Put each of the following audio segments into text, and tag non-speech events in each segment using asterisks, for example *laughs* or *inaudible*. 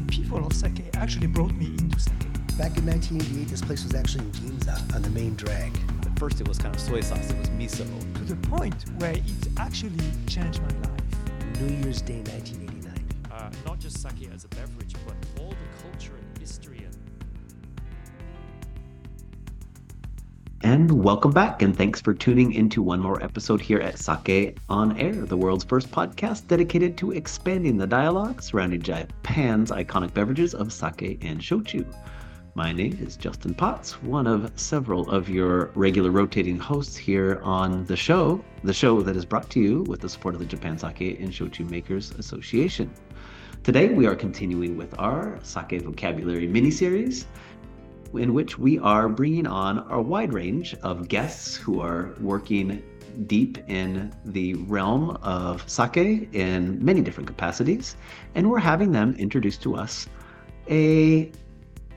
the people of sake actually brought me into sake. Back in 1988, this place was actually in Ginza on the main drag. At first, it was kind of soy sauce, it was miso. To the point where it actually changed my life. New Year's Day 1989. Uh, not just sake as a beverage, And welcome back, and thanks for tuning into one more episode here at Sake on Air, the world's first podcast dedicated to expanding the dialogue surrounding Japan's iconic beverages of sake and shochu. My name is Justin Potts, one of several of your regular rotating hosts here on the show, the show that is brought to you with the support of the Japan Sake and Shochu Makers Association. Today, we are continuing with our sake vocabulary mini series in which we are bringing on a wide range of guests who are working deep in the realm of sake in many different capacities, and we're having them introduce to us a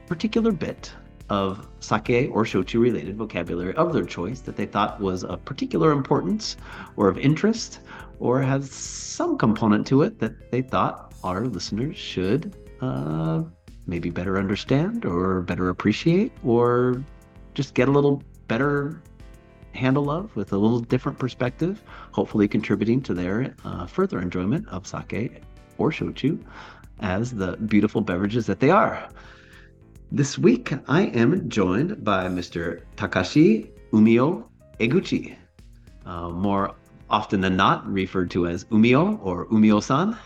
particular bit of sake or shochu related vocabulary of their choice that they thought was of particular importance or of interest or has some component to it that they thought our listeners should uh, maybe better understand or better appreciate or just get a little better handle of with a little different perspective, hopefully contributing to their uh, further enjoyment of sake or shochu as the beautiful beverages that they are. This week, I am joined by Mr. Takashi Umio Eguchi, uh, more often than not referred to as Umio or Umio-san.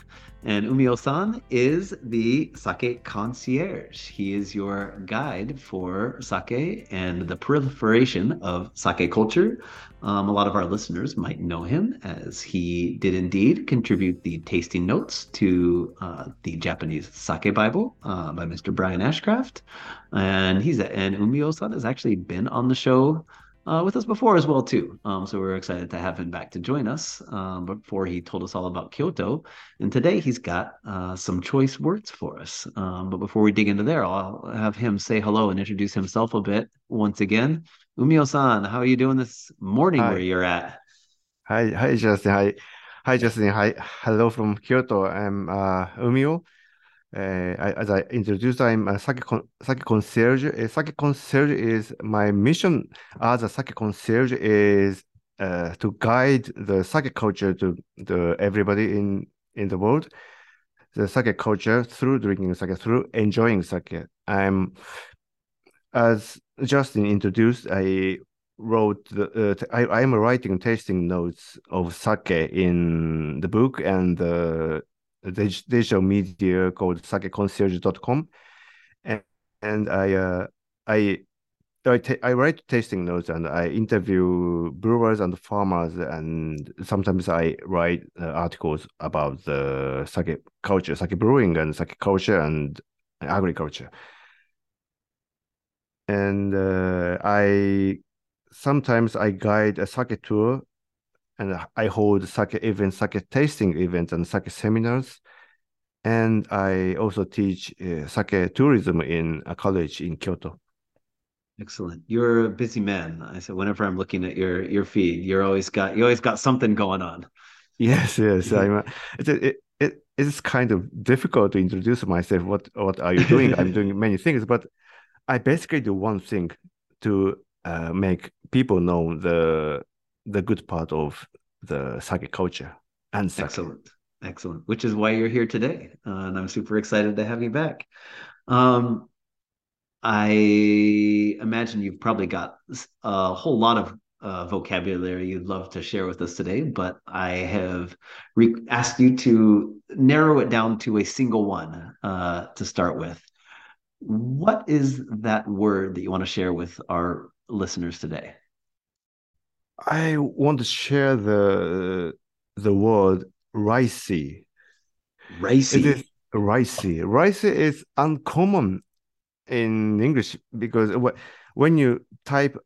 And Umio-san is the sake concierge. He is your guide for sake and the proliferation of sake culture. Um, a lot of our listeners might know him as he did indeed contribute the tasting notes to uh, the Japanese Sake Bible uh, by Mr. Brian Ashcraft. And he's and Umio-san has actually been on the show uh, with us before as well too. Um, so we're excited to have him back to join us. Um, before he told us all about Kyoto, and today he's got uh, some choice words for us. Um, but before we dig into there, I'll have him say hello and introduce himself a bit once again. Umio-san, how are you doing this morning Hi. where you're at? Hi, hi, Justin. Hi, hi, Justin. Hi, hello from Kyoto. I'm uh, Umio. Uh, as I introduced, I'm a sake, con- sake concierge. A sake concierge is my mission as a sake concierge is uh, to guide the sake culture to the everybody in in the world, the sake culture through drinking sake, through enjoying sake. I'm as Justin introduced, I wrote the uh, t- I, I am writing tasting notes of sake in the book and the digital media called sakeconcierge.com and and I uh, I I, write tasting notes and I interview brewers and farmers and sometimes I write uh, articles about the sake culture, sake brewing and sake culture and agriculture. And uh, I sometimes I guide a sake tour and I hold sake events, sake tasting events and sake seminars. And I also teach uh, sake tourism in a college in Kyoto. Excellent. You're a busy man. I said whenever I'm looking at your your feed, you're always got you always got something going on. *laughs* Yes, yes. I'm. A, it, it it it's kind of difficult to introduce myself. What what are you doing? I'm doing many things, but I basically do one thing to uh, make people know the the good part of the sake culture and sake. Excellent. Excellent. Which is why you're here today. Uh, and I'm super excited to have you back. Um, I imagine you've probably got a whole lot of uh, vocabulary you'd love to share with us today, but I have re- asked you to narrow it down to a single one uh, to start with. What is that word that you want to share with our listeners today? I want to share the the word ricey. Ricey. It is ricey. Ricey is uncommon in English because when you type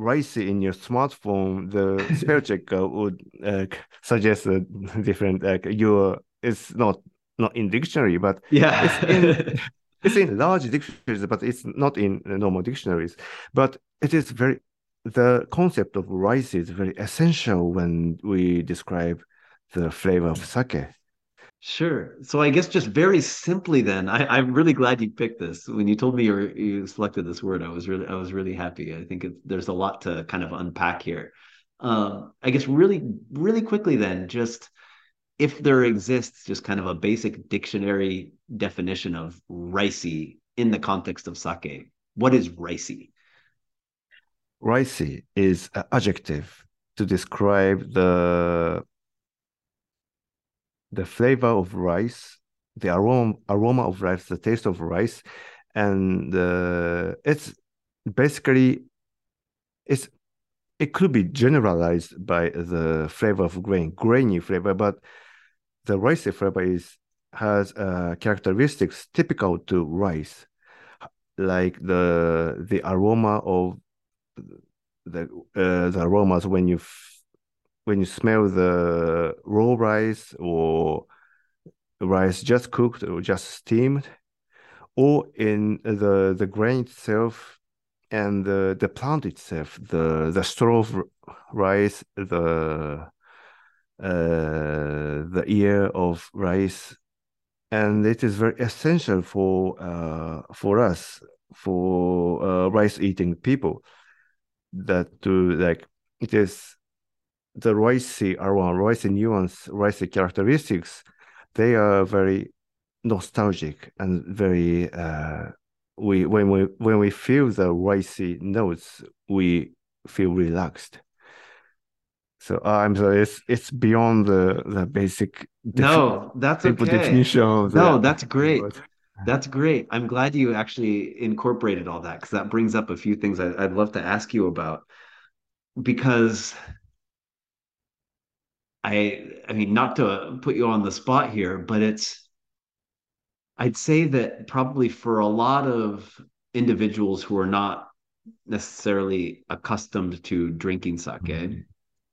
ricey in your smartphone, the *laughs* spell checker would uh, suggest a different like your it's not not in dictionary, but yeah. it's in *laughs* it's in large dictionaries, but it's not in normal dictionaries. But it is very the concept of rice is very essential when we describe the flavor of sake. Sure. So I guess just very simply then, I, I'm really glad you picked this. When you told me you you selected this word, I was really I was really happy. I think it, there's a lot to kind of unpack here. Um, I guess really really quickly then, just if there exists just kind of a basic dictionary definition of ricey in the context of sake, what is ricey? Ricey is an adjective to describe the the flavor of rice, the aroma aroma of rice, the taste of rice, and uh, it's basically it's it could be generalized by the flavor of grain, grainy flavor, but the rice flavor is has uh, characteristics typical to rice, like the the aroma of the uh, the aromas when you when you smell the raw rice or rice just cooked or just steamed, or in the the grain itself and the the plant itself, the the straw of rice, the uh, the ear of rice, and it is very essential for uh, for us for uh, rice eating people that to like it is the ricey aroma, ricey nuance, ricey characteristics. They are very nostalgic and very uh, we when we when we feel the ricey notes, we feel relaxed. So uh, I'm sorry, it's it's beyond the the basic. No, that's okay. Definition of no, that's great. That's great. I'm glad you actually incorporated all that because that brings up a few things I, I'd love to ask you about. Because I, I mean, not to put you on the spot here, but it's, I'd say that probably for a lot of individuals who are not necessarily accustomed to drinking sake,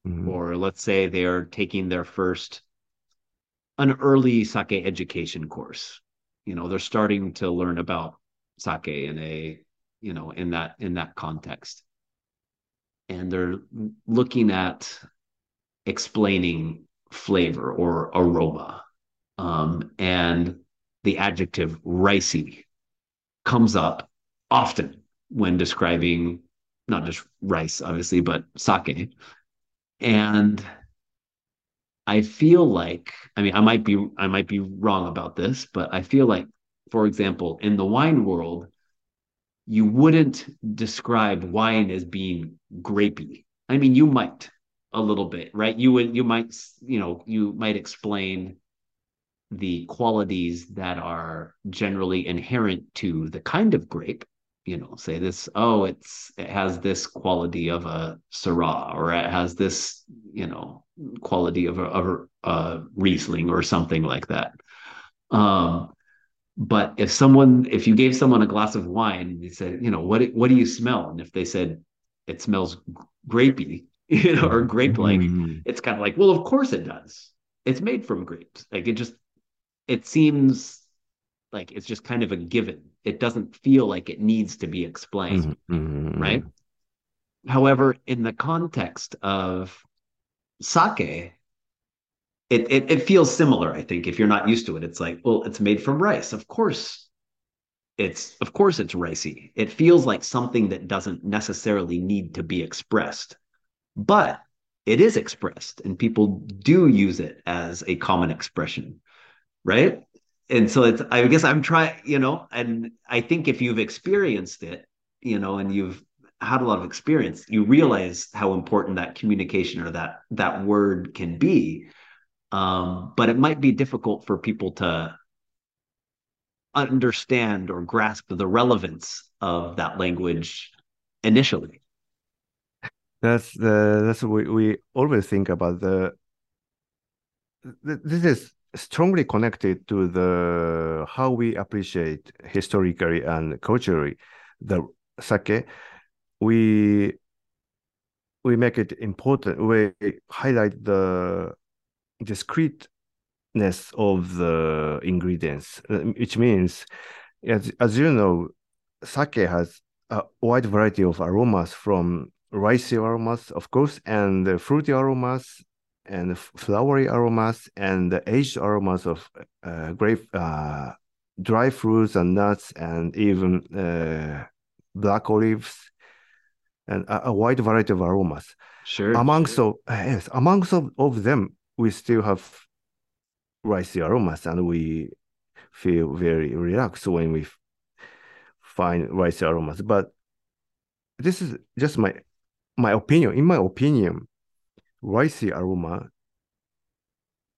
Mhm. or let's say they're taking their first an early sake education course you know they're starting to learn about sake in a you know in that in that context. And they're looking at explaining flavor or aroma. Um, and the adjective ricey comes up often when describing not just rice obviously but sake. And I feel like, I mean, I might be, I might be wrong about this, but I feel like, for example, in the wine world, you wouldn't describe wine as being grapey. I mean, you might a little bit, right? You would, you might, you know, you might explain the qualities that are generally inherent to the kind of grape you know say this oh it's it has this quality of a syrah or it has this you know quality of a, of a, riesling or something like that. Um but if someone if you gave someone a glass of wine and you said you know what what do you smell? And if they said it smells grapey *laughs* you know or grape like Mm-hmm. it's kind of like well of course it does. It's made from grapes. Like it just it seems like it's just kind of a given it doesn't feel like it needs to be explained, Mhm. right? However, in the context of sake, it, it it feels similar. I think if you're not used to it, it's like, well, it's made from rice. Of course, it's of course it's ricey. It feels like something that doesn't necessarily need to be expressed, but it is expressed, and people do use it as a common expression, right? And so it's i guess i'm trying you know and i think if you've experienced it you know and you've had a lot of experience you realize how important that communication or that that word can be um, but it might be difficult for people to understand or grasp the relevance of that language initially That's the that's what we, we always think about the. This is strongly connected to the how we appreciate historically and culturally the sake. We we make it important. We highlight the discreteness of the ingredients, which means, as as you know, sake has a wide variety of aromas from ricey aromas, of course, and fruity aromas and flowery aromas and the aged aromas of uh, grape, uh, dry fruits and nuts, and even uh, black olives, and a, a wide variety of aromas. Sure. Amongst of yes, amongst of, of them, we still have ricey aromas, and we feel very relaxed when we find ricey aromas. But this is just my my opinion. In my opinion, ricey aroma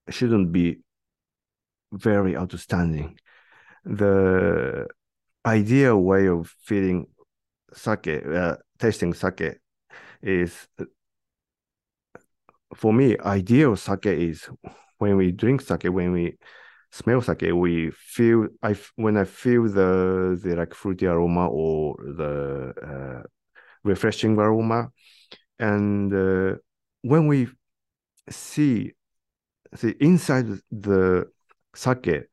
shouldn't be very outstanding. The ideal way of feeling sake, uh, tasting sake, is for me. Ideal sake is when we drink sake, when we smell sake, we feel I when I feel the the like fruity aroma or the uh, refreshing aroma, and uh, when we see see inside the sake,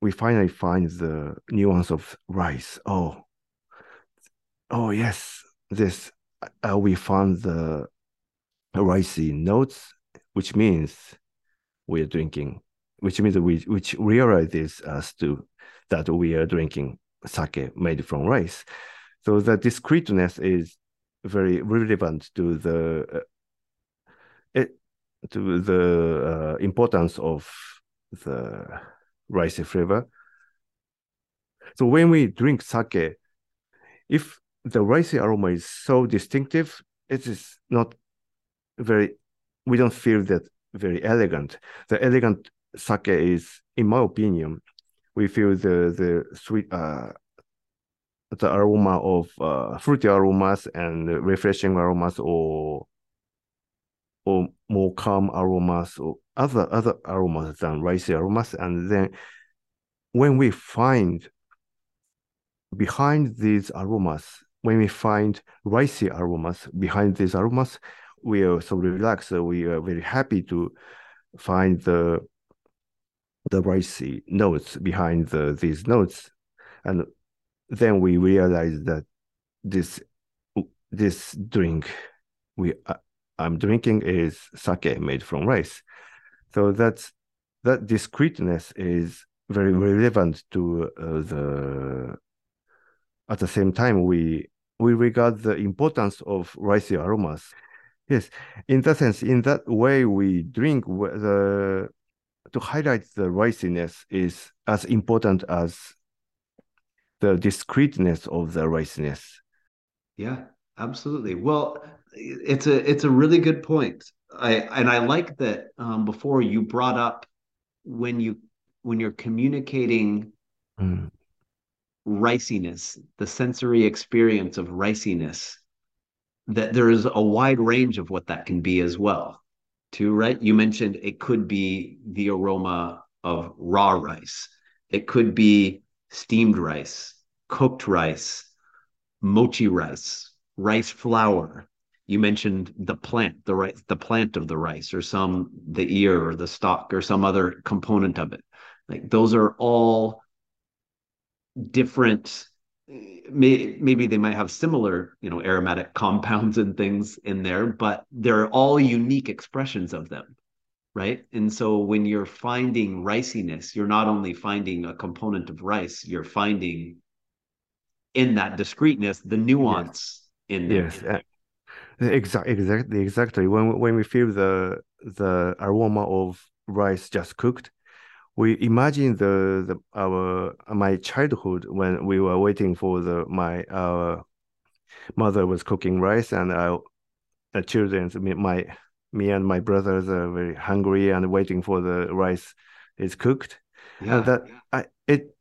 we finally find the nuance of rice. Oh, oh yes, this uh, we found the ricey notes, which means we are drinking, which means we which realizes us to that we are drinking sake made from rice. So the discreteness is very relevant to the uh, it to the uh, importance of the rice flavor. So when we drink sake, if the rice aroma is so distinctive, it is not very. We don't feel that very elegant. The elegant sake is, in my opinion, we feel the the sweet uh, the aroma of uh, fruity aromas and refreshing aromas or or more calm aromas or other other aromas than ricey aromas. And then when we find behind these aromas when we find ricey aromas behind these aromas we are so relaxed we are very happy to find the the ricey notes behind the, these notes. And then we realize that this this drink we uh, I'm drinking is sake made from rice. So that's that discreteness is very relevant to uh, the. At the same time, we we regard the importance of ricey aromas. Yes, in that sense, in that way, we drink the to highlight the riciness is as important as the discreteness of the riciness. Yeah, absolutely. Well, it's a it's a really good point. I and I like that um, before you brought up when you when you're communicating Mm. riciness, the sensory experience of riciness, that there is a wide range of what that can be as well. Too, right? You mentioned it could be the aroma of raw rice. It could be steamed rice, cooked rice, mochi rice, rice flour. You mentioned the plant, the rice, the plant of the rice, or some the ear or the stalk or some other component of it. Like those are all different may, maybe they might have similar you know aromatic compounds and things in there but they're all unique expressions of them right? And so when you're finding riciness you're not only finding a component of rice you're finding in that discreteness the nuance in there Yes, uh, exactly, exactly, exactly. When when we feel the the aroma of rice just cooked, we imagine the the our my childhood when we were waiting for the my our mother was cooking rice and our the children my me and my brothers are very hungry and waiting for the rice is cooked. yeah And that I it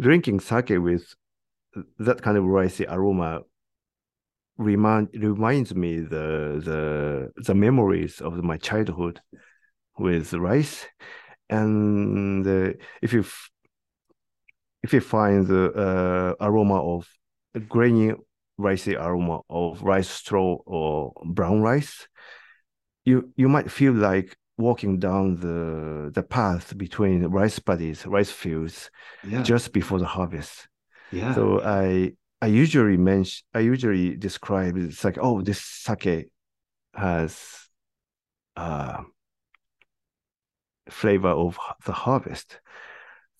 drinking sake with that kind of ricey aroma remind reminds me the the the memories of my childhood with rice and uh, if you f- if you find the uh, aroma of grainy ricey aroma of rice straw or brown rice you you might feel like walking down the the path between rice paddies rice fields yeah. just before the harvest. Yeah. So I I usually mention I usually describe it's like oh this sake has uh, flavor of the harvest.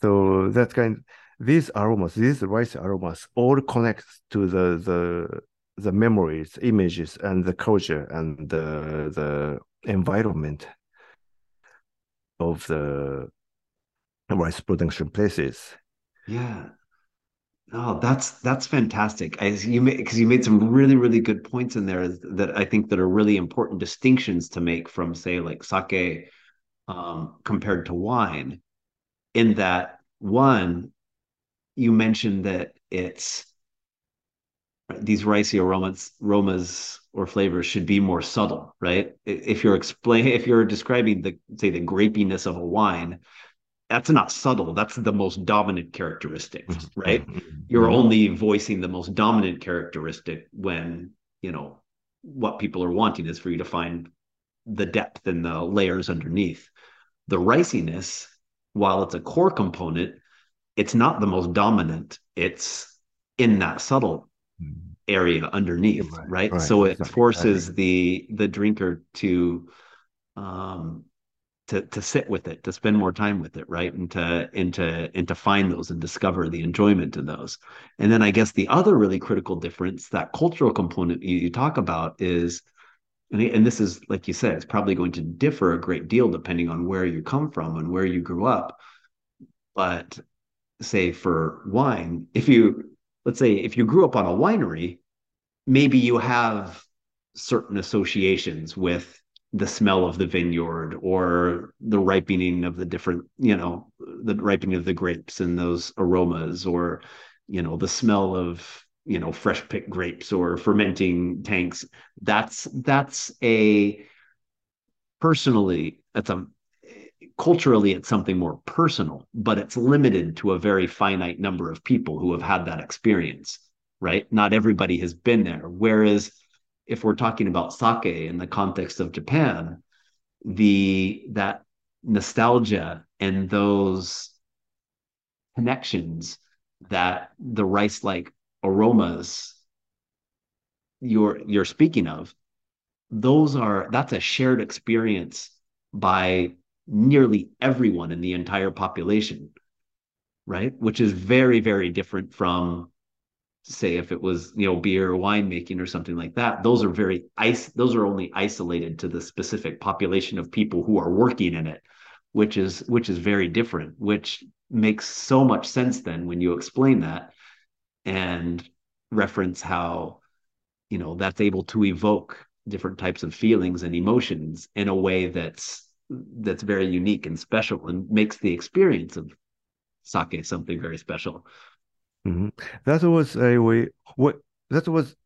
So that kind, these aromas, these rice aromas, all connect to the the the memories, images, and the culture and the the environment of the rice production places. Yeah. Oh, that's that's fantastic. I, you because you made some really really good points in there that I think that are really important distinctions to make from say like sake um, compared to wine. In that one, you mentioned that it's these ricey aromas, aromas or flavors should be more subtle, right? If you're explain if you're describing the say the grapiness of a wine, that's not subtle. That's the most dominant characteristic Mm-hmm. right? You're only voicing the most dominant characteristic when you know what people are wanting is for you to find the depth and the layers underneath. The riciness while it's a core component it's not the most dominant. It's in that subtle area underneath Right, right, right, so it exactly, forces the the drinker to um to to sit with it, to spend more time with it, right? And to and to and to find those and discover the enjoyment in those. And then I guess the other really critical difference, that cultural component you, you talk about is and, and this is like you said, it's probably going to differ a great deal depending on where you come from and where you grew up. But say for wine, if you let's say if you grew up on a winery, maybe you have certain associations with the smell of the vineyard or the ripening of the different you know the ripening of the grapes and those aromas or you know the smell of you know fresh picked grapes or fermenting tanks. That's that's a personally that's a culturally it's something more personal but it's limited to a very finite number of people who have had that experience right? Not everybody has been there. Whereas if we're talking about sake in the context of Japan, the that nostalgia and those connections that the rice-like aromas you're you're speaking of, those are that's a shared experience by nearly everyone in the entire population, right? Which is very, very different from say if it was you know beer or winemaking or something like that those are very ice those are only isolated to the specific population of people who are working in it which is which is very different which makes so much sense then when you explain that and reference how you know that's able to evoke different types of feelings and emotions in a way that's that's very unique and special and makes the experience of sake something very special Mhm. That was a way. What that was,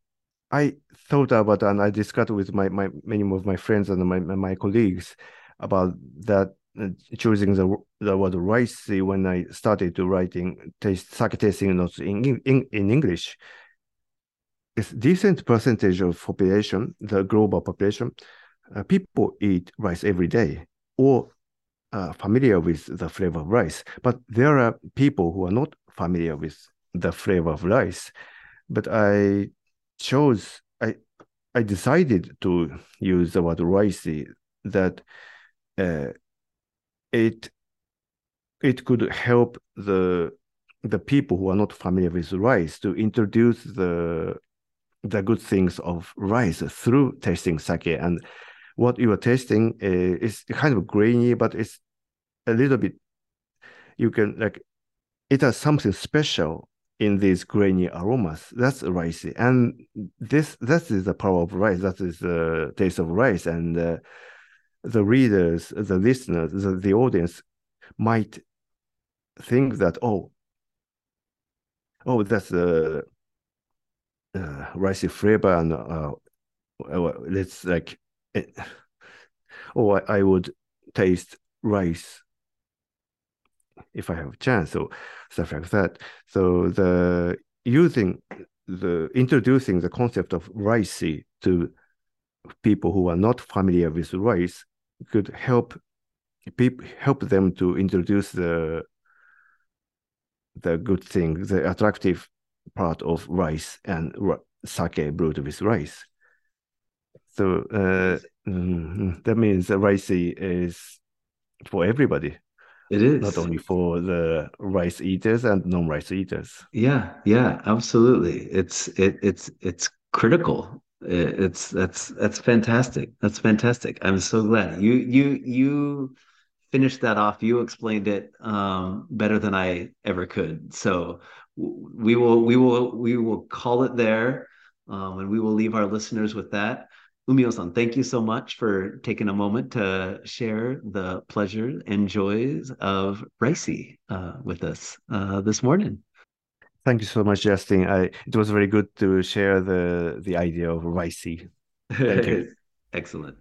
I thought about and I discussed with my, my many of my friends and my my colleagues about that uh, choosing the the word ricey when I started to writing taste sake tasting notes in in in English. It's a decent percentage of population, the global population, uh, people eat rice every day or uh, familiar with the flavor of rice. But there are people who are not familiar with the flavor of rice. But I chose, I, I decided to use the word ricey that uh, it it could help the the people who are not familiar with rice to introduce the the good things of rice through tasting sake and what you are tasting uh, is kind of grainy but it's a little bit you can like it has something special in these grainy aromas. That's ricey and this that is the power of rice. That is the taste of rice. And uh, the readers the listeners the, the audience might think that oh oh that's a uh, ricey flavor and uh, let's like oh I, I would taste rice if I have a chance so stuff like that. So the using the introducing the concept of ricey to people who are not familiar with rice could help people help them to introduce the the good thing the attractive part of rice and sake brewed with rice so uh, Mhm. That means the rice is for everybody, It is not only for the rice eaters and non-rice eaters. Yeah, yeah, absolutely. It's it it's it's critical. It's that's that's fantastic. That's fantastic. I'm so glad you you you finished that off. You explained it um, better than I ever could. So we will we will we will call it there, um, and we will leave our listeners with that. Umio-san, thank you so much for taking a moment to share the pleasure and joys of Ricey uh, with us uh, this morning. Thank you so much, Justin. I it was very good to share the the idea of ricey. Thank you. *laughs* Excellent.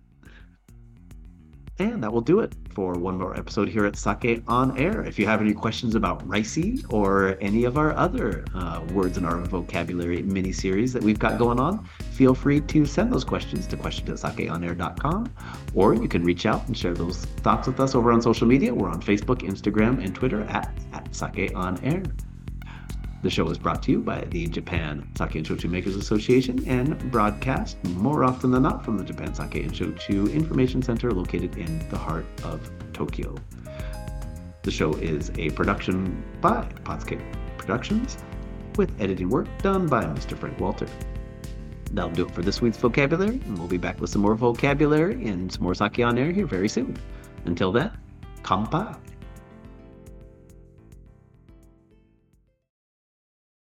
And that will do it for one more episode here at Sake on Air. If you have any questions about Ricey or any of our other uh, words in our vocabulary mini series that we've got going on, feel free to send those questions to questions at sakeonair.com or you can reach out and share those thoughts with us over on social media. We're on Facebook, Instagram, and Twitter at, at Sake on Air. The show is brought to you by the Japan Sake and Shochu Makers Association and broadcast more often than not from the Japan Sake and Shochu Information Center located in the heart of Tokyo. The show is a production by Potsuke Productions with editing work done by Mr. Frank Walter. That'll do it for this week's vocabulary, and we'll be back with some more vocabulary and some more sake on air here very soon. Until then, kampai.